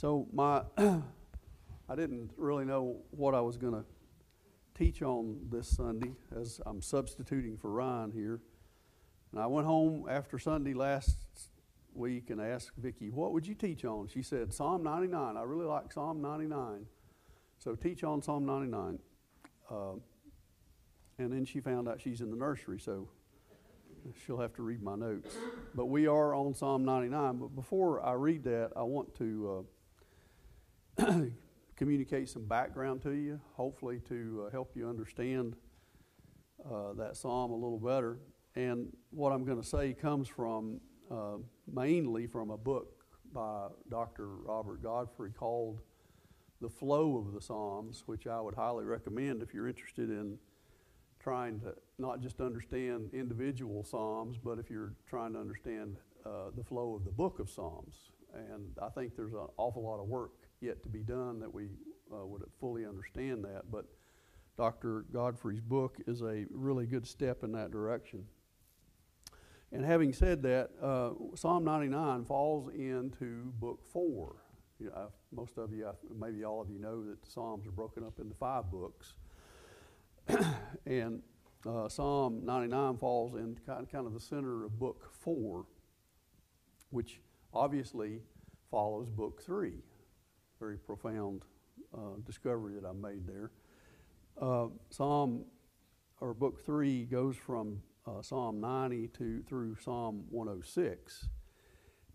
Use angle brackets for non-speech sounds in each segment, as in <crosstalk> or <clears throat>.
So my, <clears throat> I didn't really know what I was going to teach on this Sunday as I'm substituting for Ryan here. And I went home after Sunday last week and asked Vicki, "What would you teach on?" She said, "Psalm 99. I really like Psalm 99, so teach on Psalm 99." Uh, and then she found out she's in the nursery, so she'll have to read my notes. But we are on Psalm 99. But before I read that, I want to uh, <clears throat> communicate some background to you, hopefully to uh, help you understand uh, that psalm a little better. And what I'm going to say comes from uh, mainly from a book by Dr. Robert Godfrey called The Flow of the Psalms, which I would highly recommend if you're interested in trying to not just understand individual Psalms, but if you're trying to understand uh, the flow of the book of Psalms. And I think there's an awful lot of work yet to be done that we uh, would fully understand that. But Dr. Godfrey's book is a really good step in that direction. And having said that, uh, Psalm 99 falls into book four. You know, most of you, maybe all of you know that the Psalms are broken up into five books. <coughs> and uh, Psalm 99 falls in kind, kind of the center of book four, which obviously follows book three. Very profound uh, discovery that I made there. Uh, Psalm or book three goes from uh, Psalm 90 to, through Psalm 106.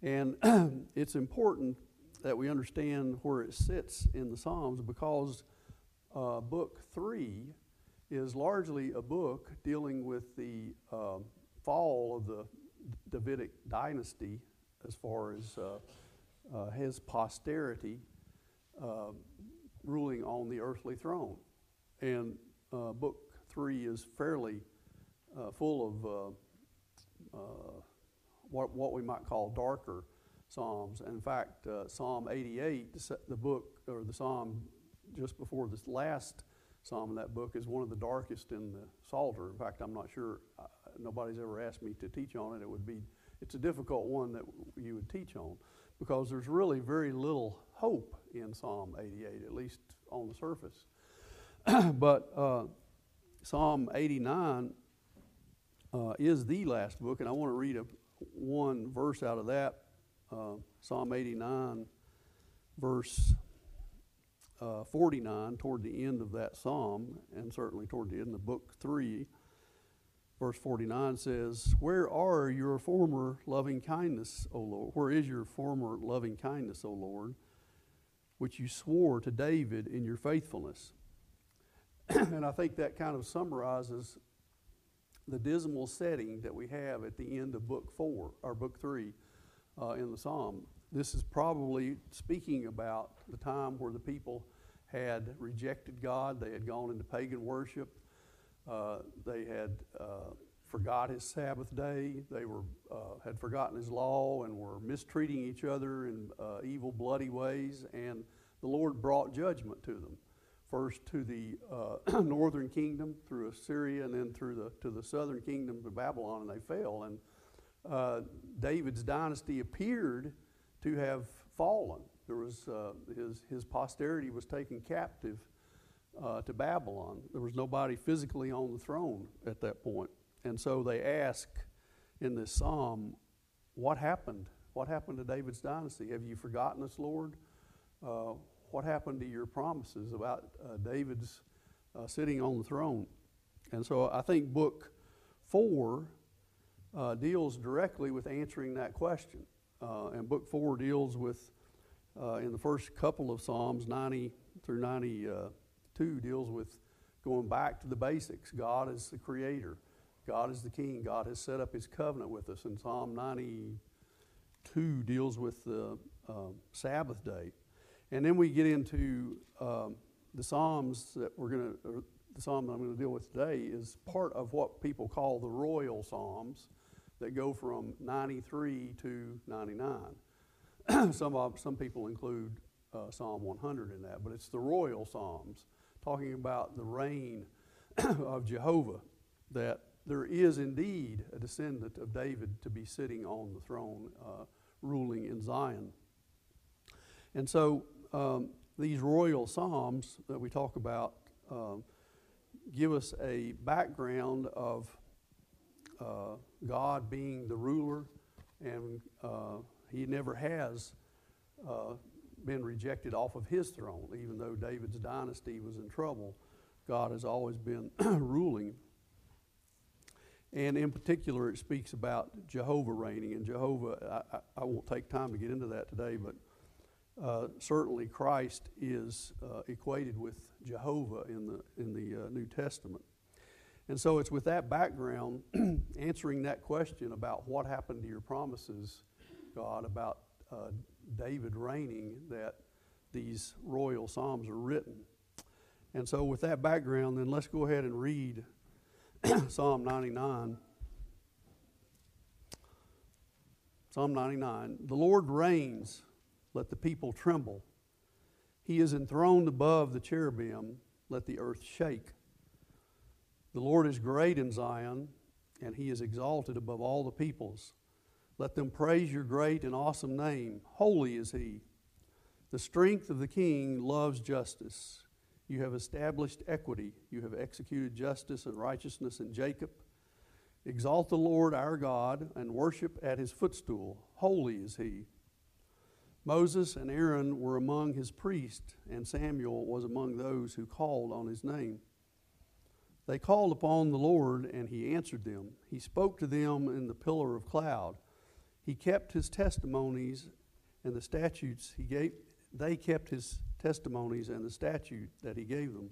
And <clears throat> it's important that we understand where it sits in the Psalms because uh, book three is largely a book dealing with the uh, fall of the Davidic dynasty as far as uh, his posterity uh, ruling on the earthly throne. And book three is fairly uh, full of uh, uh, what, what we might call darker psalms. In fact, uh, Psalm 88, the book or the psalm just before this last psalm in that book, is one of the darkest in the Psalter. In fact, I'm not sure uh, nobody's ever asked me to teach on it. It would be it's a difficult one that you would teach on because there's really very little hope in Psalm 88, at least on the surface. <clears throat> but uh, Psalm 89 uh, is the last book, and I want to read a, one verse out of that uh, Psalm 89, verse uh, 49, toward the end of that psalm, and certainly toward the end of book 3. Verse 49 says, Where are your former loving kindness, O Lord? Where is your former loving kindness, O Lord, which you swore to David in your faithfulness? <clears throat> and I think that kind of summarizes the dismal setting that we have at the end of book four or book three uh, in the psalm. This is probably speaking about the time where the people had rejected God, they had gone into pagan worship, uh, they had uh, forgot His Sabbath day, they were uh, had forgotten His law and were mistreating each other in uh, evil, bloody ways, and the Lord brought judgment to them first to the uh, <clears throat> northern kingdom through Assyria and then through the, to the southern kingdom of Babylon, and they fell. And uh, David's dynasty appeared to have fallen. There was, uh, his, his posterity was taken captive uh, to Babylon. There was nobody physically on the throne at that point. And so they ask in this psalm, What happened? What happened to David's dynasty? Have you forgotten us, Lord? Uh, what happened to your promises about uh, David's uh, sitting on the throne? And so I think book four uh, deals directly with answering that question. Uh, and book four deals with, uh, in the first couple of Psalms, 90 through 92, deals with going back to the basics. God is the creator, God is the king, God has set up his covenant with us. And Psalm 92 deals with the uh, Sabbath day. And then we get into um, the Psalms that we're going to, the Psalm I'm going to deal with today is part of what people call the royal Psalms that go from 93 to 99. <clears throat> some, of, some people include uh, Psalm 100 in that, but it's the royal Psalms talking about the reign <clears throat> of Jehovah, that there is indeed a descendant of David to be sitting on the throne, uh, ruling in Zion. And so um, these royal psalms that we talk about um, give us a background of uh, God being the ruler, and uh, He never has uh, been rejected off of His throne, even though David's dynasty was in trouble. God has always been <clears throat> ruling. And in particular, it speaks about Jehovah reigning. And Jehovah, I, I, won't take time to get into that today, but uh, certainly Christ is uh, equated with Jehovah in the, in the uh, New Testament. And so it's with that background, <clears throat> answering that question about what happened to your promises, God, about uh, David reigning, that these royal Psalms are written. And so, with that background, then let's go ahead and read <clears throat> Psalm 99. Psalm 99 The Lord reigns, let the people tremble. He is enthroned above the cherubim, let the earth shake. The Lord is great in Zion, and he is exalted above all the peoples. Let them praise your great and awesome name. Holy is he. The strength of the king loves justice. You have established equity. You have executed justice and righteousness in Jacob. Exalt the Lord our God and worship at his footstool. Holy is he. Moses and Aaron were among his priests, and Samuel was among those who called on his name. They called upon the Lord, and he answered them. He spoke to them in the pillar of cloud. He kept his testimonies and the statutes he gave. They kept his testimonies and the statute that he gave them.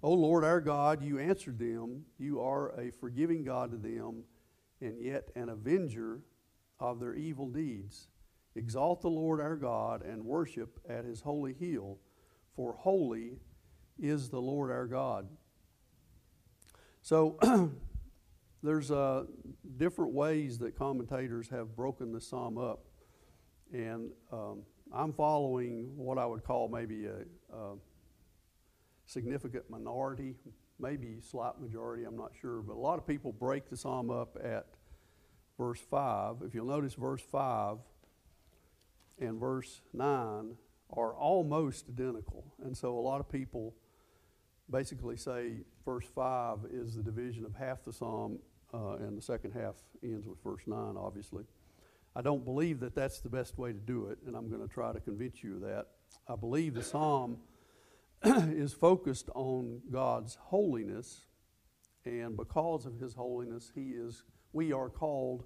O Lord our God, you answered them. You are a forgiving God to them, and yet an avenger of their evil deeds. Exalt the Lord our God and worship at his holy hill, for holy is the Lord our God. So <clears throat> there's uh, different ways that commentators have broken the psalm up, and um, I'm following what I would call maybe a, a significant minority, maybe slight majority, I'm not sure, but a lot of people break the psalm up at verse 5. If you'll notice, verse 5 and verse 9 are almost identical. And so a lot of people basically say verse 5 is the division of half the psalm, uh, and the second half ends with verse 9, obviously. I don't believe that that's the best way to do it, and I'm going to try to convince you of that. I believe the psalm <clears throat> is focused on God's holiness, and because of his holiness, he is we are called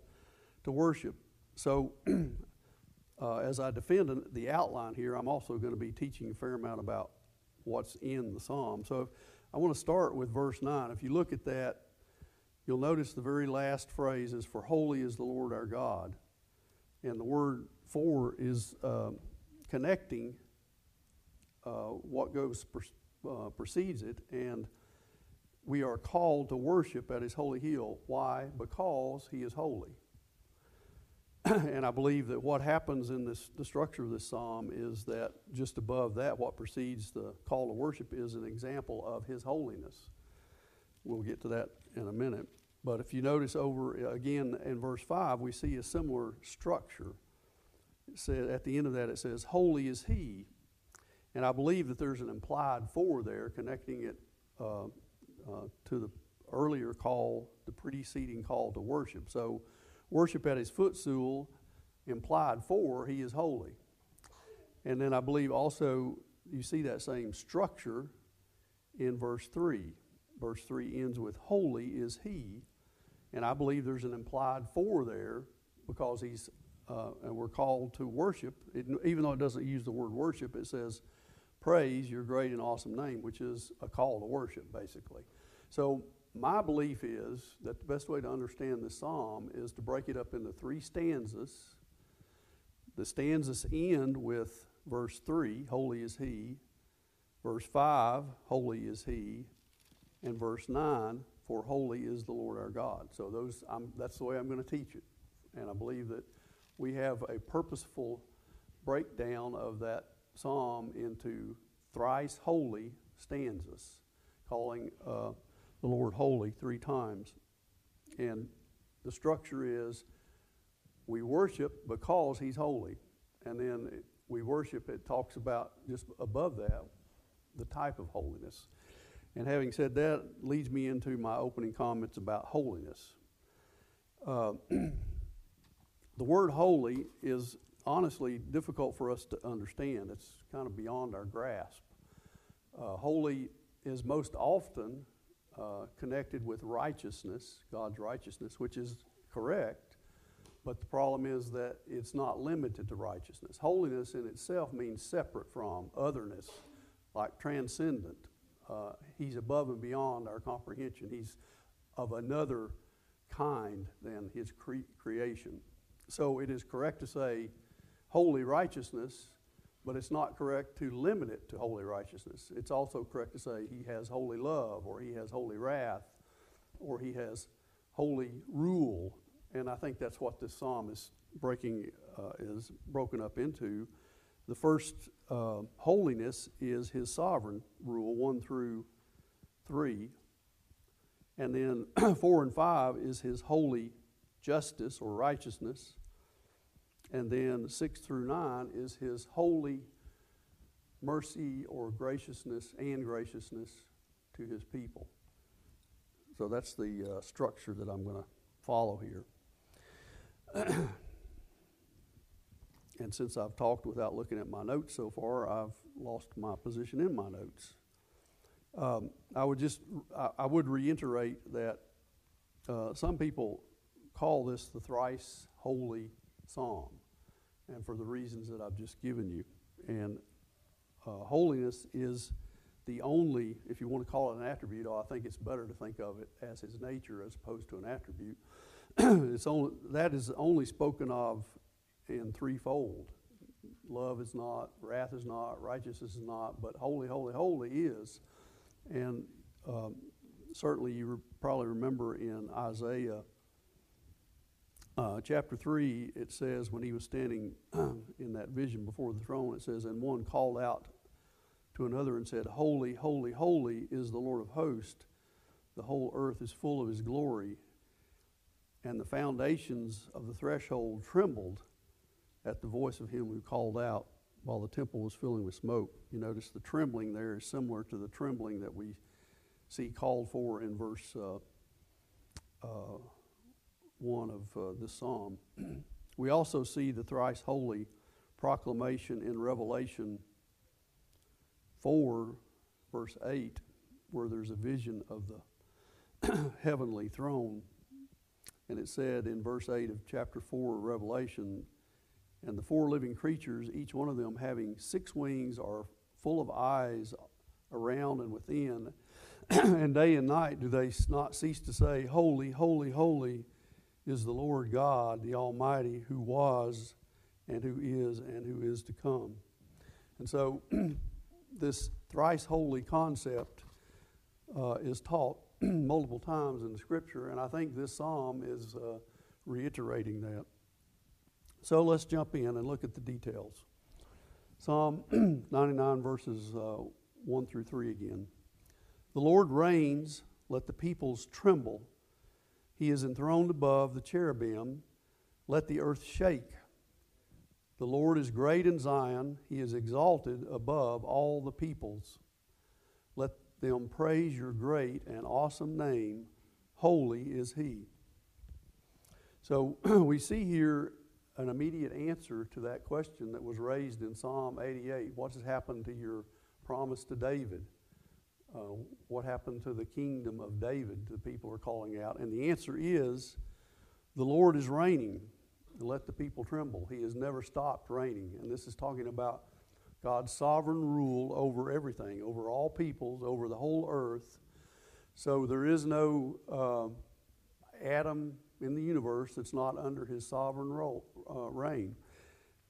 to worship. So <clears throat> uh, as I defend the outline here, I'm also going to be teaching a fair amount about what's in the psalm. So I want to start with verse 9. If you look at that, you'll notice the very last phrase is, For holy is the Lord our God and the word for is uh, connecting uh, what goes pre- uh, precedes it, and we are called to worship at His holy hill. Why? Because He is holy. <clears throat> and I believe that what happens in this, the structure of this psalm is that just above that, what precedes the call to worship is an example of His holiness. We'll get to that in a minute. But if you notice over uh, again in verse 5, we see a similar structure. It said, at the end of that, it says, Holy is He. And I believe that there's an implied for there connecting it uh, uh, to the earlier call, the preceding call to worship. So, worship at His footstool implied for He is holy. And then I believe also you see that same structure in verse 3. Verse 3 ends with, Holy is He and I believe there's an implied for there because he's, uh, and we're called to worship. It, even though it doesn't use the word worship, it says, praise your great and awesome name, which is a call to worship, basically. So my belief is that the best way to understand the psalm is to break it up into three stanzas. The stanzas end with verse 3, holy is he. Verse 5, holy is he. And verse 9, for holy is the Lord our God. So those, I'm, that's the way I'm going to teach it. And I believe that we have a purposeful breakdown of that psalm into thrice holy stanzas, calling uh, the Lord holy three times. And the structure is we worship because he's holy. And then we worship, it talks about just above that the type of holiness. And having said that, leads me into my opening comments about holiness. Uh, <clears throat> the word holy is honestly difficult for us to understand. It's kind of beyond our grasp. Uh, holy is most often uh, connected with righteousness, God's righteousness, which is correct, but the problem is that it's not limited to righteousness. Holiness in itself means separate from, otherness, like transcendent. Uh, he's above and beyond our comprehension. He's of another kind than his cre- creation. So it is correct to say holy righteousness, but it's not correct to limit it to holy righteousness. It's also correct to say he has holy love, or he has holy wrath, or he has holy rule. And I think that's what this psalm is breaking uh, is broken up into. The first uh, holiness is his sovereign rule, one through three. And then <clears throat> four and five is his holy justice or righteousness. And then six through nine is his holy mercy or graciousness and graciousness to his people. So that's the uh, structure that I'm going to follow here. <clears throat> and since I've talked without looking at my notes so far, I've lost my position in my notes. Um, I would just, I, I would reiterate that uh, some people call this the thrice holy psalm, and for the reasons that I've just given you. And uh, holiness is the only, if you want to call it an attribute, I think it's better to think of it as his nature as opposed to an attribute. <clears throat> it's only, that is only spoken of in threefold. Love is not, wrath is not, righteousness is not, but holy, holy, holy is. And um, certainly you re- probably remember in Isaiah uh, chapter 3, it says, when he was standing <clears throat> in that vision before the throne, it says, And one called out to another and said, Holy, holy, holy is the Lord of hosts. The whole earth is full of his glory. And the foundations of the threshold trembled at the voice of him who called out while the temple was filling with smoke. You notice the trembling there is similar to the trembling that we see called for in verse uh, uh, 1 of uh, this psalm. <clears throat> we also see the thrice holy proclamation in Revelation 4, verse 8, where there's a vision of the <clears throat> heavenly throne. And it said in verse 8 of chapter 4 of Revelation, and the four living creatures, each one of them having six wings, are full of eyes around and within. <clears throat> and day and night do they not cease to say, Holy, holy, holy is the Lord God, the Almighty, who was and who is and who is to come. And so <clears throat> this thrice holy concept uh, is taught <clears throat> multiple times in the scripture, and I think this psalm is uh, reiterating that. So let's jump in and look at the details. Psalm <clears throat> 99, verses uh, 1 through 3 again. The Lord reigns, let the peoples tremble. He is enthroned above the cherubim, let the earth shake. The Lord is great in Zion, he is exalted above all the peoples. Let them praise your great and awesome name. Holy is he. So <clears throat> we see here an immediate answer to that question that was raised in Psalm 88. What has happened to your promise to David? Uh, what happened to the kingdom of David? The people are calling out. And the answer is the Lord is reigning let the people tremble. He has never stopped reigning. And this is talking about God's sovereign rule over everything, over all peoples, over the whole earth. So there is no uh, atom in the universe that's not under his sovereign role, uh, reign.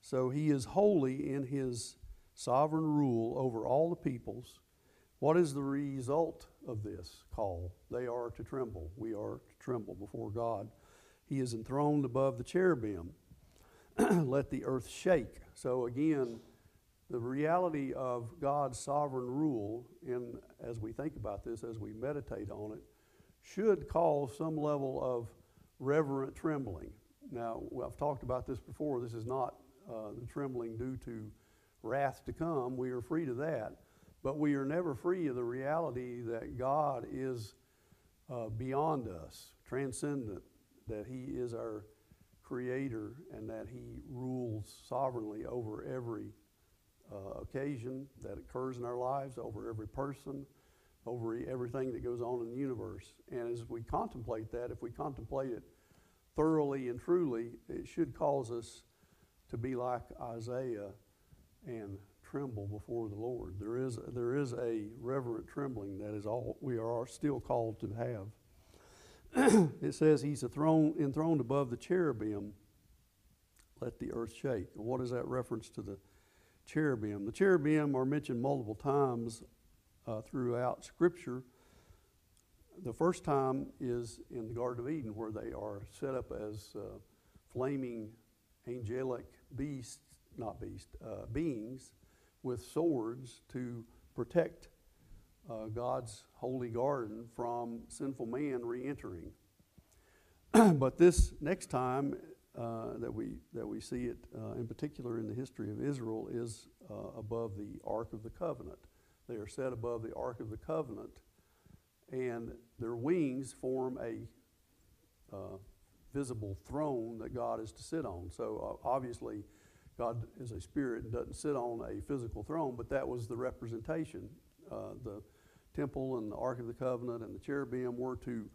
So he is holy in his sovereign rule over all the peoples. What is the result of this call? They are to tremble. We are to tremble before God. He is enthroned above the cherubim. <clears throat> Let the earth shake. So, again, the reality of God's sovereign rule, in, as we think about this, as we meditate on it, should cause some level of reverent trembling. Now, I've talked about this before. This is not uh, the trembling due to wrath to come. We are free to that. But we are never free of the reality that God is uh, beyond us, transcendent, that He is our creator, and that He rules sovereignly over every uh, occasion that occurs in our lives, over every person, over everything that goes on in the universe. And as we contemplate that, if we contemplate it thoroughly and truly, it should cause us to be like Isaiah and tremble before the Lord. There is, there is a reverent trembling that is all we are still called to have. <clears throat> it says he's throne, enthroned above the cherubim, let the earth shake. what is that reference to the cherubim? The cherubim are mentioned multiple times uh, throughout Scripture. The first time is in the Garden of Eden, where they are set up as uh, flaming angelic beasts, not beasts, uh, beings with swords to protect uh, God's holy garden from sinful man re entering. <clears throat> but this next time uh, that, we, that we see it, uh, in particular in the history of Israel, is uh, above the Ark of the Covenant. They are set above the Ark of the Covenant, and their wings form a uh, visible throne that God is to sit on. So uh, obviously, God is a spirit and doesn't sit on a physical throne, but that was the representation. Uh, the temple and the Ark of the Covenant and the cherubim were to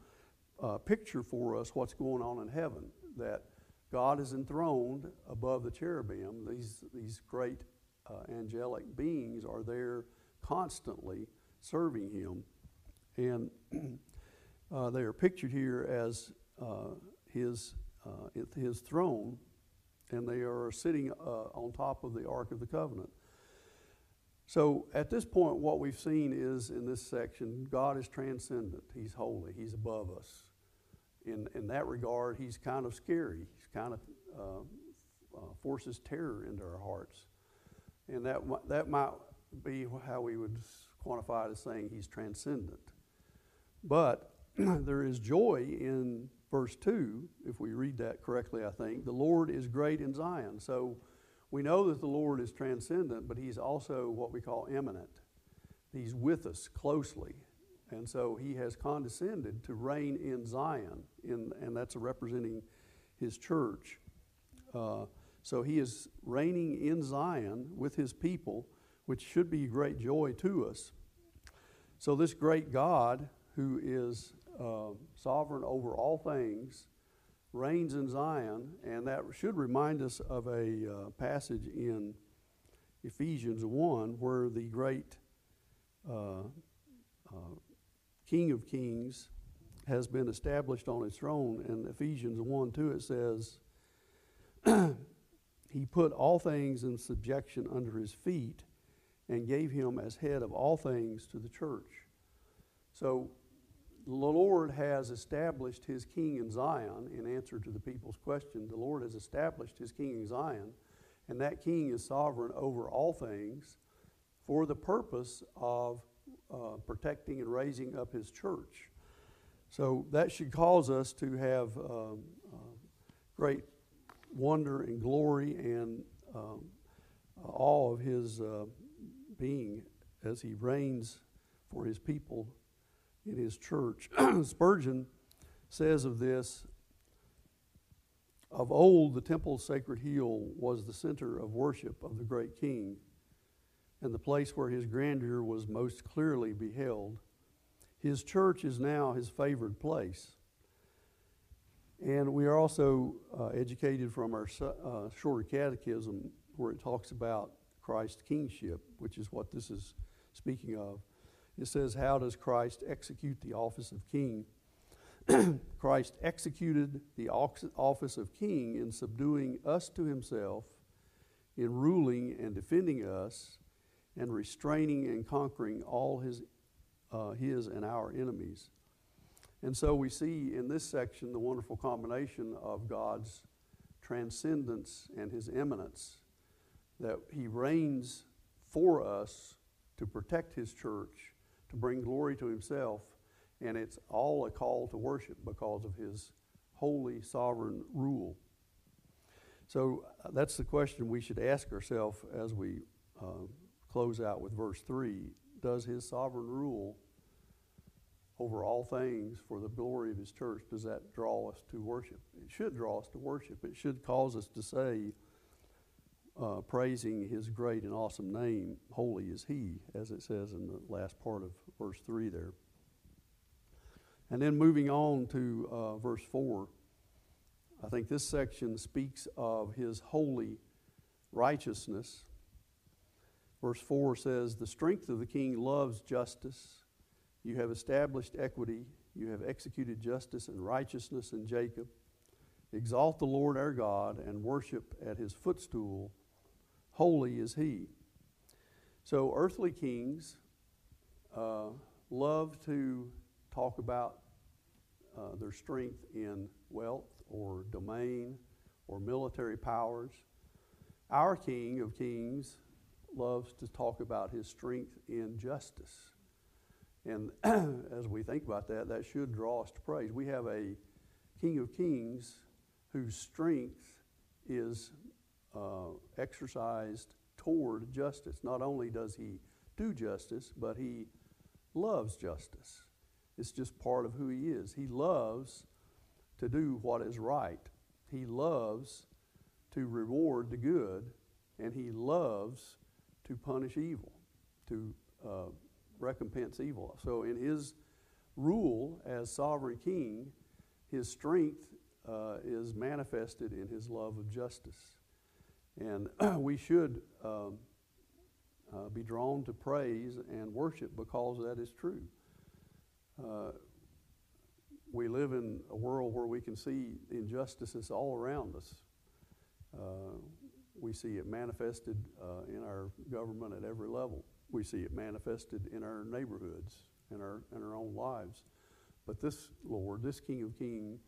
uh, picture for us what's going on in heaven. That God is enthroned above the cherubim. These, these great uh, angelic beings are there constantly serving Him. And <clears throat> uh, they are pictured here as uh, his, uh, his throne and they are sitting uh, on top of the Ark of the Covenant. So at this point, what we've seen is in this section, God is transcendent. He's holy. He's above us. In, in that regard, he's kind of scary. He's kind of uh, uh, forces terror into our hearts. And that, that might be how we would quantify it as saying he's transcendent. But <clears throat> there is joy in verse 2, if we read that correctly, I think, the Lord is great in Zion. So we know that the Lord is transcendent, but He's also what we call immanent. He's with us closely. And so He has condescended to reign in Zion, in, and that's representing His church. Uh, so He is reigning in Zion with His people, which should be great joy to us. So, this great God who is uh, sovereign over all things, reigns in Zion, and that should remind us of a uh, passage in Ephesians 1 where the great uh, uh, King of Kings has been established on his throne. In Ephesians 1 2, it says, <clears throat> He put all things in subjection under his feet and gave him as head of all things to the church. So the Lord has established his king in Zion in answer to the people's question. The Lord has established his king in Zion, and that king is sovereign over all things for the purpose of uh, protecting and raising up his church. So that should cause us to have um, uh, great wonder and glory and um, awe of his uh, being as he reigns for his people in his church. <clears throat> Spurgeon says of this Of old, the temple's sacred hill was the center of worship of the great king and the place where his grandeur was most clearly beheld. His church is now his favored place. And we are also uh, educated from our uh, shorter catechism where it talks about Christ's kingship, which is what this is speaking of. It says, How does Christ execute the office of king? <clears throat> Christ executed the office of king in subduing us to himself, in ruling and defending us, and restraining and conquering all his, uh, his and our enemies. And so we see in this section the wonderful combination of God's transcendence and his immanence, that he reigns for us to protect his church to bring glory to himself, and it's all a call to worship because of his holy, sovereign rule. So uh, that's the question we should ask ourselves as we uh, close out with verse 3. Does his sovereign rule over all things for the glory of his church, does that draw us to worship? It should draw us to worship. It should cause us to say, uh, praising his great and awesome name, holy is he, as it says in the last part of verse 3 there. And then moving on to uh, verse 4, I think this section speaks of his holy righteousness. Verse 4 says, The strength of the king loves justice. You have established equity. You have executed justice and righteousness in Jacob. Exalt the Lord our God and worship at his footstool. Holy is he. So, earthly kings uh, love to talk about uh, their strength in wealth or domain or military powers. Our King of Kings loves to talk about his strength in justice. And <clears throat> as we think about that, that should draw us to praise. We have a King of Kings whose strength is uh, exercised toward justice. Not only does he do justice, but he loves justice. It's just part of who he is. He loves to do what is right, he loves to reward the good, and he loves to punish evil, to uh, recompense evil. So, in his rule as sovereign king, his strength uh, is manifested in his love of justice. And <clears throat> we should um, uh, be drawn to praise and worship because that is true. Uh, we live in a world where we can see injustices all around us. Uh, we see it manifested uh, in our government at every level. We see it manifested in our neighborhoods, in our, in our own lives. But this Lord, this King of Kings,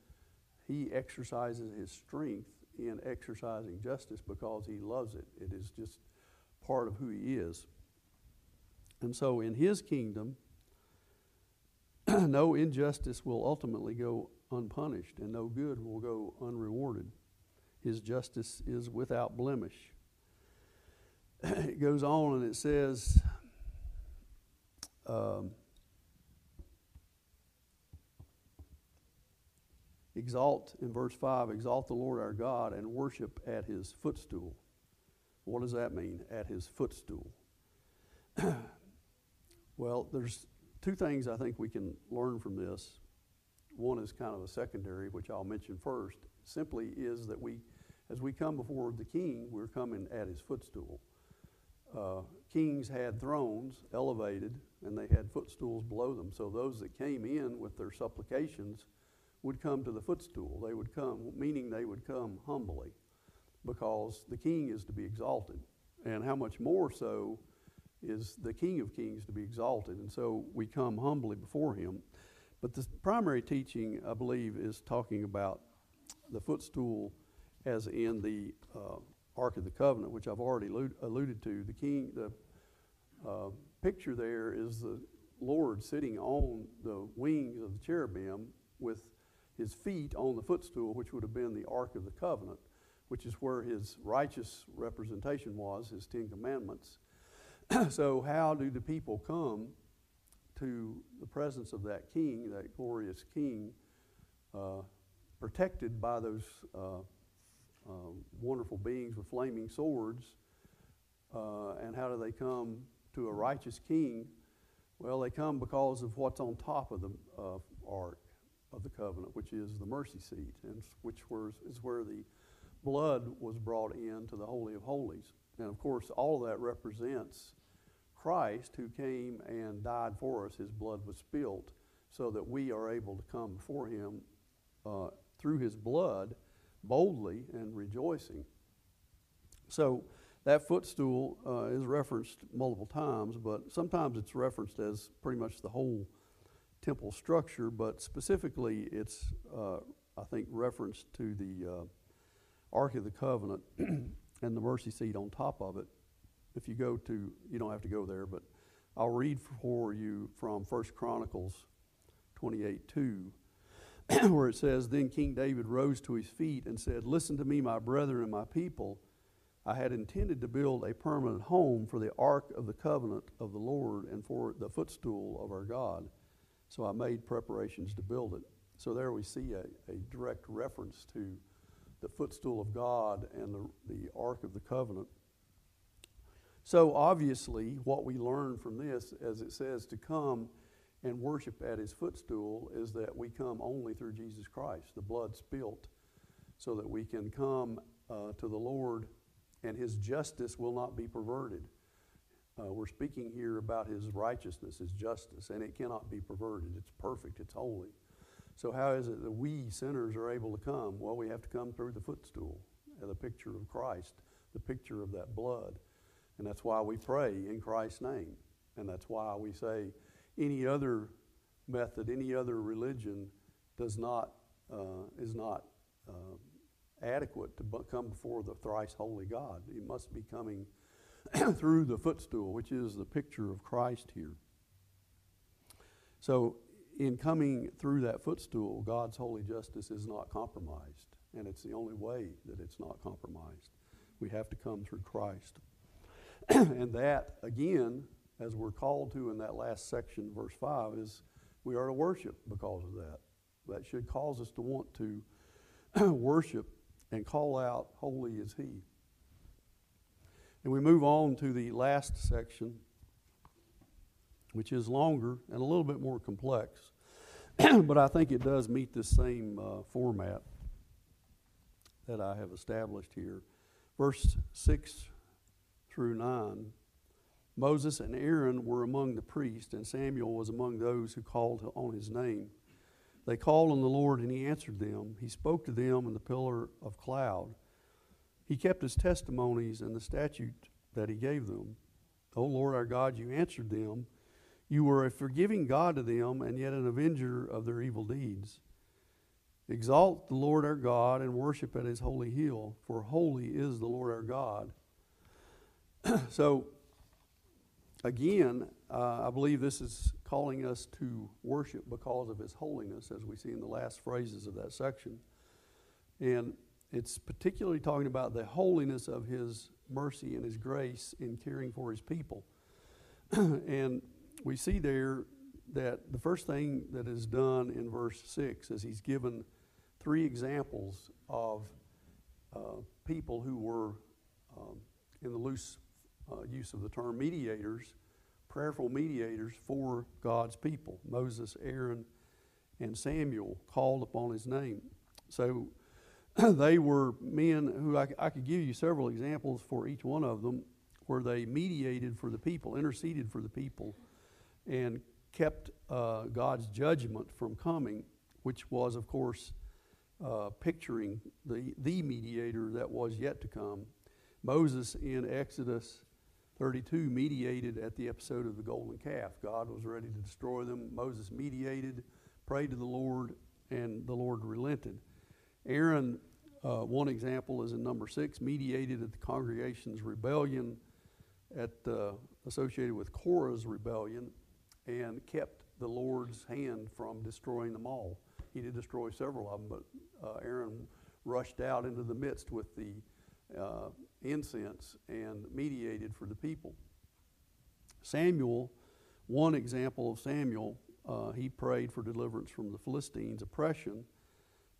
he exercises his strength in exercising justice because he loves it. It is just part of who he is. And so in his kingdom, <clears throat> no injustice will ultimately go unpunished, and no good will go unrewarded. His justice is without blemish. <clears throat> it goes on and it says, um, exalt, in verse 5, exalt the Lord our God and worship at his footstool. What does that mean, at his footstool? <clears throat> well, there's two things I think we can learn from this. One is kind of a secondary, which I'll mention first. Simply is that we, as we come before the king, we're coming at his footstool. Uh, kings had thrones elevated, and they had footstools below them. So those that came in with their supplications would come to the footstool. They would come, meaning they would come humbly, because the king is to be exalted. And how much more so is the King of Kings to be exalted. And so we come humbly before him. But the primary teaching, I believe, is talking about the footstool as in the uh, Ark of the Covenant, which I've already alluded to. The king, the uh, picture there is the Lord sitting on the wings of the cherubim with his feet on the footstool, which would have been the Ark of the Covenant, which is where his righteous representation was, his Ten Commandments. <clears throat> so, how do the people come to the presence of that king, that glorious king, uh, protected by those uh, uh, wonderful beings with flaming swords? Uh, and how do they come to a righteous king? Well, they come because of what's on top of the ark of the covenant, which is the mercy seat, and which was, is where the blood was brought into the Holy of Holies. And of course, all of that represents Christ who came and died for us. His blood was spilled so that we are able to come before Him uh, through His blood boldly and rejoicing. So that footstool uh, is referenced multiple times, but sometimes it's referenced as pretty much the whole temple structure, but specifically it's, uh, I think, reference to the uh, Ark of the Covenant <clears throat> and the mercy seat on top of it. If you go to, you don't have to go there, but I'll read for you from 1 Chronicles 28 2. <clears throat> where it says, Then King David rose to his feet and said, Listen to me, my brethren and my people. I had intended to build a permanent home for the ark of the covenant of the Lord and for the footstool of our God. So I made preparations to build it. So there we see a, a direct reference to the footstool of God and the, the ark of the covenant. So obviously, what we learn from this, as it says, to come and worship at his footstool, is that we come only through Jesus Christ, the blood spilt, so that we can come uh, to the Lord and his justice will not be perverted. Uh, we're speaking here about his righteousness, his justice, and it cannot be perverted. It's perfect, it's holy. So, how is it that we sinners are able to come? Well, we have to come through the footstool, uh, the picture of Christ, the picture of that blood. And that's why we pray in Christ's name. And that's why we say any other method, any other religion does not, uh, is not uh, adequate to come before the thrice holy God. It must be coming <clears throat> through the footstool, which is the picture of Christ here. So, in coming through that footstool, God's holy justice is not compromised, and it's the only way that it's not compromised. We have to come through Christ. <clears throat> and that, again, as we're called to in that last section, verse 5, is we are to worship because of that. That should cause us to want to <clears throat> worship and call out, Holy is He. And we move on to the last section, which is longer and a little bit more complex, <clears throat> but I think it does meet the same uh, format that I have established here. Verse 6 through 9 Moses and Aaron were among the priests, and Samuel was among those who called on his name. They called on the Lord, and he answered them. He spoke to them in the pillar of cloud. He kept his testimonies and the statute that he gave them. O Lord our God, you answered them. You were a forgiving God to them, and yet an avenger of their evil deeds. Exalt the Lord our God and worship at his holy hill, for holy is the Lord our God. <clears throat> so, again, uh, I believe this is calling us to worship because of his holiness, as we see in the last phrases of that section. And it's particularly talking about the holiness of his mercy and his grace in caring for his people. <clears throat> and we see there that the first thing that is done in verse 6 is he's given three examples of uh, people who were, um, in the loose uh, use of the term, mediators prayerful mediators for God's people Moses, Aaron, and Samuel called upon his name. So <clears throat> they were men who I, I, could give you several examples for each one of them where they mediated for the people, interceded for the people, and kept uh, God's judgment from coming, which was, of course, uh, picturing the, the mediator that was yet to come. Moses in Exodus 32 mediated at the episode of the golden calf. God was ready to destroy them. Moses mediated, prayed to the Lord, and the Lord relented. Aaron, uh, one example is in number six, mediated at the congregation's rebellion at, uh, associated with Korah's rebellion and kept the Lord's hand from destroying them all. He did destroy several of them, but uh, Aaron rushed out into the midst with the uh, incense and mediated for the people. Samuel, one example of Samuel, uh, he prayed for deliverance from the Philistines' oppression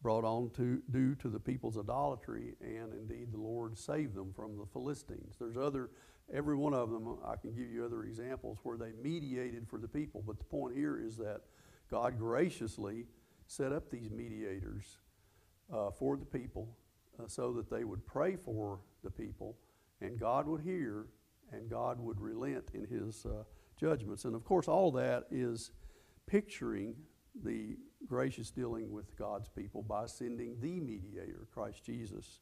brought on to, due to the people's idolatry, and indeed the Lord saved them from the Philistines. There's other, every one of them, I can give you other examples where they mediated for the people, but the point here is that God graciously set up these mediators uh, for the people uh, so that they would pray for the people, and God would hear, and God would relent in His uh, judgments. And of course, all that is picturing the gracious dealing with God's people by sending the mediator, Christ Jesus.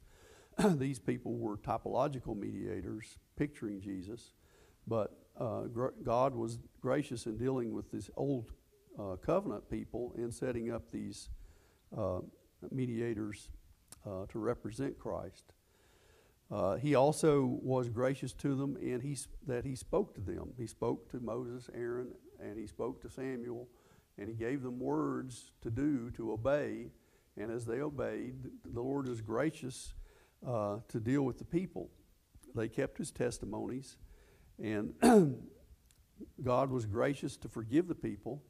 <clears throat> These people were typological mediators, picturing Jesus, but uh, gr- God was gracious in dealing with this old uh, covenant people in setting up these uh, mediators uh, to represent Christ. Uh, he also was gracious to them in he, that he spoke to them. He spoke to Moses, Aaron, and he spoke to Samuel, and he gave them words to do, to obey. And as they obeyed, the Lord is gracious uh, to deal with the people. They kept his testimonies, and <clears throat> God was gracious to forgive the people.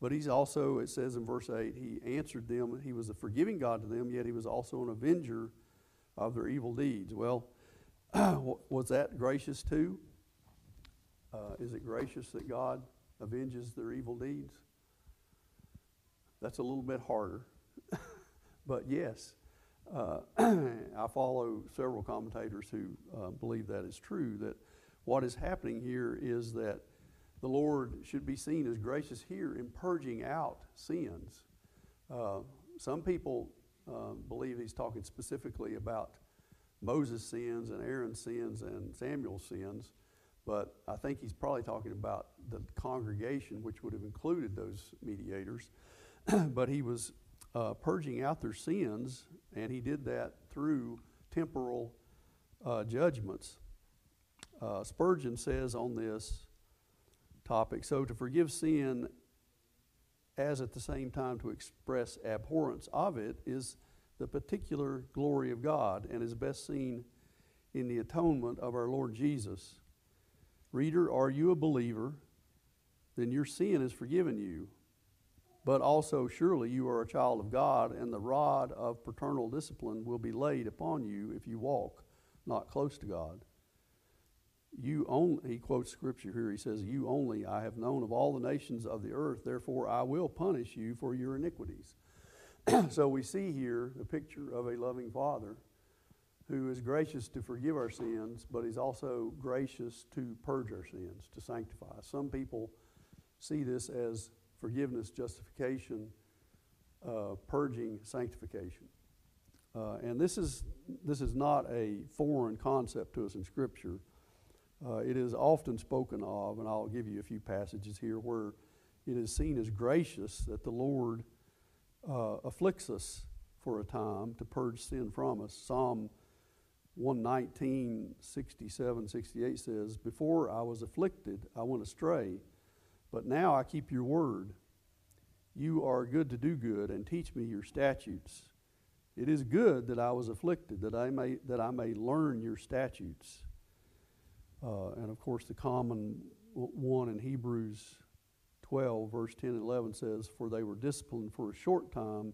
But he's also, it says in verse 8, he answered them. He was a forgiving God to them, yet he was also an avenger of their evil deeds. Well, <clears throat> was that gracious too? Uh, is it gracious that God avenges their evil deeds? That's a little bit harder. <laughs> but yes, uh, <clears throat> I follow several commentators who uh, believe that is true, that what is happening here is that the Lord should be seen as gracious here in purging out sins. Uh, some people uh, believe he's talking specifically about Moses' sins and Aaron's sins and Samuel's sins, but I think he's probably talking about the congregation, which would have included those mediators. <clears throat> but he was uh, purging out their sins, and he did that through temporal uh, judgments. Uh, Spurgeon says on this topic so to forgive sin as at the same time to express abhorrence of it is the particular glory of God and is best seen in the atonement of our Lord Jesus. Reader, are you a believer? Then your sin is forgiven you. But also, surely you are a child of God, and the rod of paternal discipline will be laid upon you if you walk not close to God. You only, he quotes scripture here, he says, You only I have known of all the nations of the earth, therefore I will punish you for your iniquities. <clears throat> so we see here a picture of a loving father who is gracious to forgive our sins, but he's also gracious to purge our sins, to sanctify. Some people see this as forgiveness, justification, uh, purging, sanctification. Uh, and this is, this is not a foreign concept to us in Scripture. Uh, it is often spoken of, and I'll give you a few passages here where it is seen as gracious that the Lord uh, afflicts us for a time to purge sin from us. Psalm 119, 67, 68 says, Before I was afflicted, I went astray but now I keep your word. You are good to do good and teach me your statutes. It is good that I was afflicted, that I may, that I may learn your statutes. Uh, and of course, the common one in Hebrews 12, verse 10 and 11 says, For they were disciplined for a short time,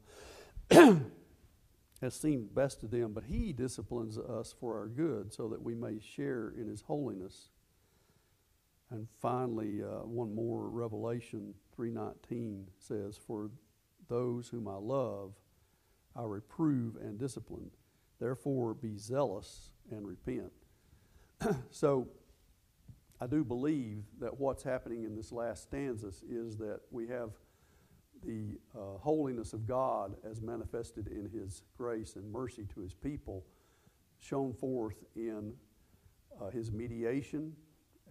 <clears throat> as seemed best to them, but he disciplines us for our good, so that we may share in his holiness. And finally, uh, one more, Revelation 3.19 says, For those whom I love, I reprove and discipline. Therefore, be zealous and repent. <clears throat> so, I do believe that what's happening in this last stanza is that we have the uh, holiness of God as manifested in His grace and mercy to His people, shown forth in uh, His mediation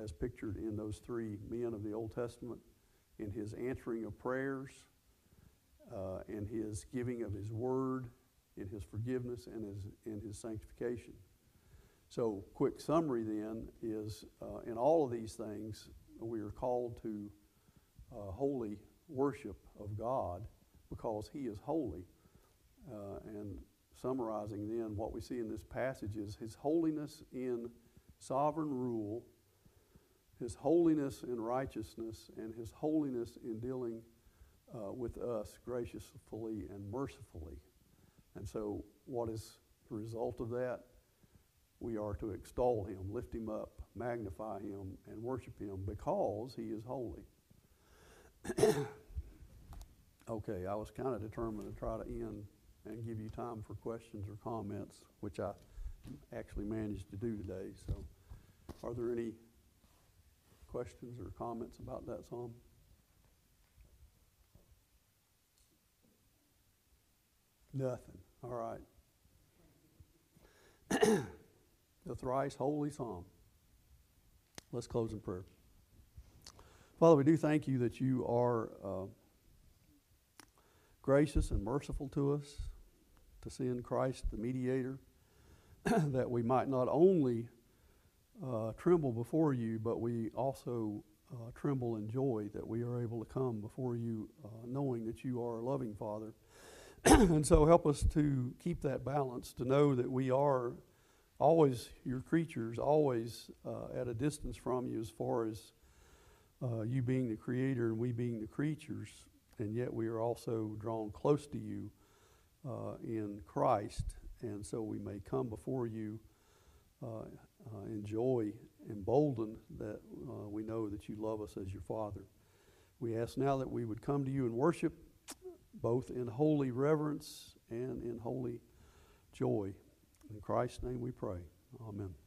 as pictured in those three men of the Old Testament, in his answering of prayers, uh, in his giving of his word, in his forgiveness, and his, in his sanctification. So, quick summary then is uh, in all of these things, we are called to uh, holy worship of God because He is holy. Uh, and summarizing then, what we see in this passage is His holiness in sovereign rule his holiness in righteousness and his holiness in dealing uh, with us graciously and mercifully. And so, what is the result of that? We are to extol him, lift him up, magnify him, and worship him because he is holy. <coughs> okay, I was kind of determined to try to end and give you time for questions or comments, which I actually managed to do today. So, are there any questions or comments about that psalm? Nothing. All right. <clears throat> the thrice holy psalm. Let's close in prayer. Father, we do thank you that you are uh, gracious and merciful to us, to send Christ the mediator, <clears throat> that we might not only uh, tremble before you, but we also uh, tremble in joy that we are able to come before you uh, knowing that you are a loving Father. <clears throat> and so help us to keep that balance, to know that we are always your creatures, always uh, at a distance from you as far as uh, you being the creator and we being the creatures, and yet we are also drawn close to you in Christ, and so we may come before you uh, uh, in joy, emboldened that uh, we know that you love us as your Father. We ask now that we would come to you and worship both in holy reverence and in holy joy. In Christ's name we pray. Amen.